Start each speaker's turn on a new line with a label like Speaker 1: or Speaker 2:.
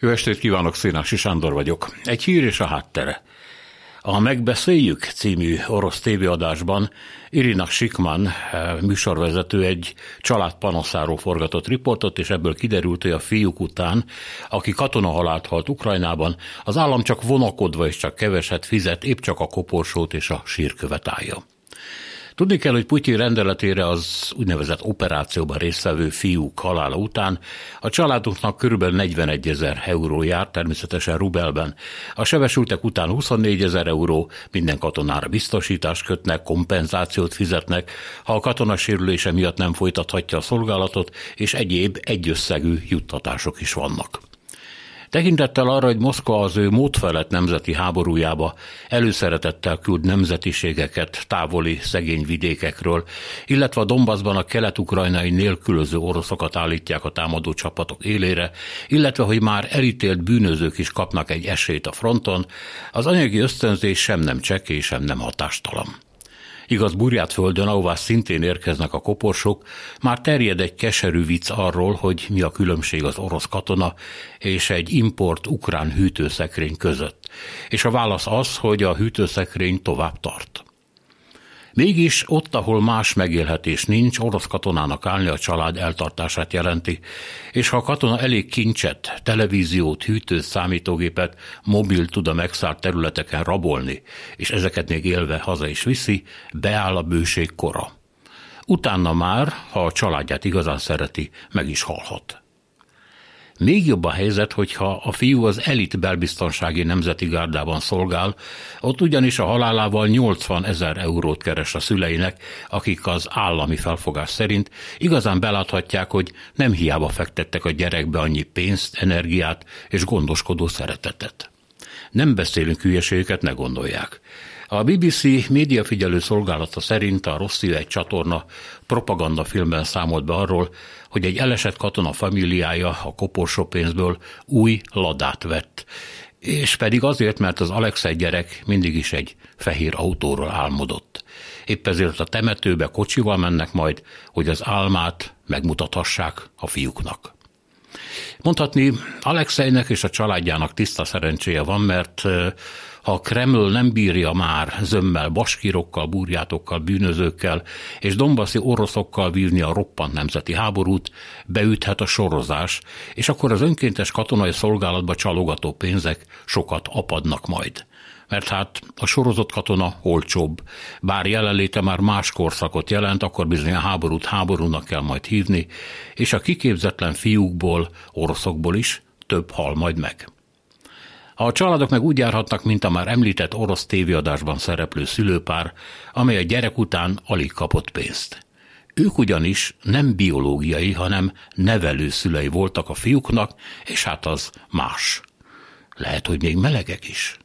Speaker 1: Jó estét kívánok, Szénási Sándor vagyok. Egy hír és a háttere. A Megbeszéljük című orosz tévéadásban Irina Sikman eh, műsorvezető egy család panaszáról forgatott riportot, és ebből kiderült, hogy a fiúk után, aki katonahalált halt Ukrajnában, az állam csak vonakodva és csak keveset fizet, épp csak a koporsót és a sírkövet állja. Tudni kell, hogy Putyin rendeletére az úgynevezett operációban résztvevő fiúk halála után a családoknak körülbelül 41 ezer euró jár, természetesen rubelben. A sebesültek után 24 ezer euró, minden katonára biztosítást kötnek, kompenzációt fizetnek, ha a katona sérülése miatt nem folytathatja a szolgálatot, és egyéb egyösszegű juttatások is vannak. Tekintettel arra, hogy Moszkva az ő módfelett nemzeti háborújába előszeretettel küld nemzetiségeket távoli szegény vidékekről, illetve a Donbassban a kelet-ukrajnai nélkülöző oroszokat állítják a támadó csapatok élére, illetve hogy már elítélt bűnözők is kapnak egy esélyt a fronton, az anyagi ösztönzés sem nem csekély, sem nem hatástalan. Igaz, Burját földön, ahová szintén érkeznek a koporsok, már terjed egy keserű vicc arról, hogy mi a különbség az orosz katona és egy import ukrán hűtőszekrény között. És a válasz az, hogy a hűtőszekrény tovább tart. Mégis ott, ahol más megélhetés nincs, orosz katonának állni a család eltartását jelenti, és ha a katona elég kincset, televíziót, hűtőt, számítógépet, mobil tud a megszállt területeken rabolni, és ezeket még élve haza is viszi, beáll a bőség kora. Utána már, ha a családját igazán szereti, meg is halhat. Még jobb a helyzet, hogyha a fiú az elit belbiztonsági nemzeti gárdában szolgál, ott ugyanis a halálával 80 ezer eurót keres a szüleinek, akik az állami felfogás szerint igazán beláthatják, hogy nem hiába fektettek a gyerekbe annyi pénzt, energiát és gondoskodó szeretetet. Nem beszélünk hülyeségeket, ne gondolják. A BBC médiafigyelő szolgálata szerint a Rossi egy csatorna propagandafilmben számolt be arról, hogy egy elesett katona familiája a koporsó pénzből új ladát vett, és pedig azért, mert az Alexei gyerek mindig is egy fehér autóról álmodott. Épp ezért a temetőbe kocsival mennek majd, hogy az álmát megmutathassák a fiúknak. Mondhatni, Alexeinek és a családjának tiszta szerencséje van, mert ha a Kreml nem bírja már zömmel, baskirokkal, burjátokkal, bűnözőkkel és dombaszi oroszokkal vívni a roppant nemzeti háborút, beüthet a sorozás, és akkor az önkéntes katonai szolgálatba csalogató pénzek sokat apadnak majd mert hát a sorozott katona olcsóbb. Bár jelenléte már más korszakot jelent, akkor bizony a háborút háborúnak kell majd hívni, és a kiképzetlen fiúkból, oroszokból is több hal majd meg. A családok meg úgy járhatnak, mint a már említett orosz tévéadásban szereplő szülőpár, amely a gyerek után alig kapott pénzt. Ők ugyanis nem biológiai, hanem nevelő szülei voltak a fiúknak, és hát az más. Lehet, hogy még melegek is.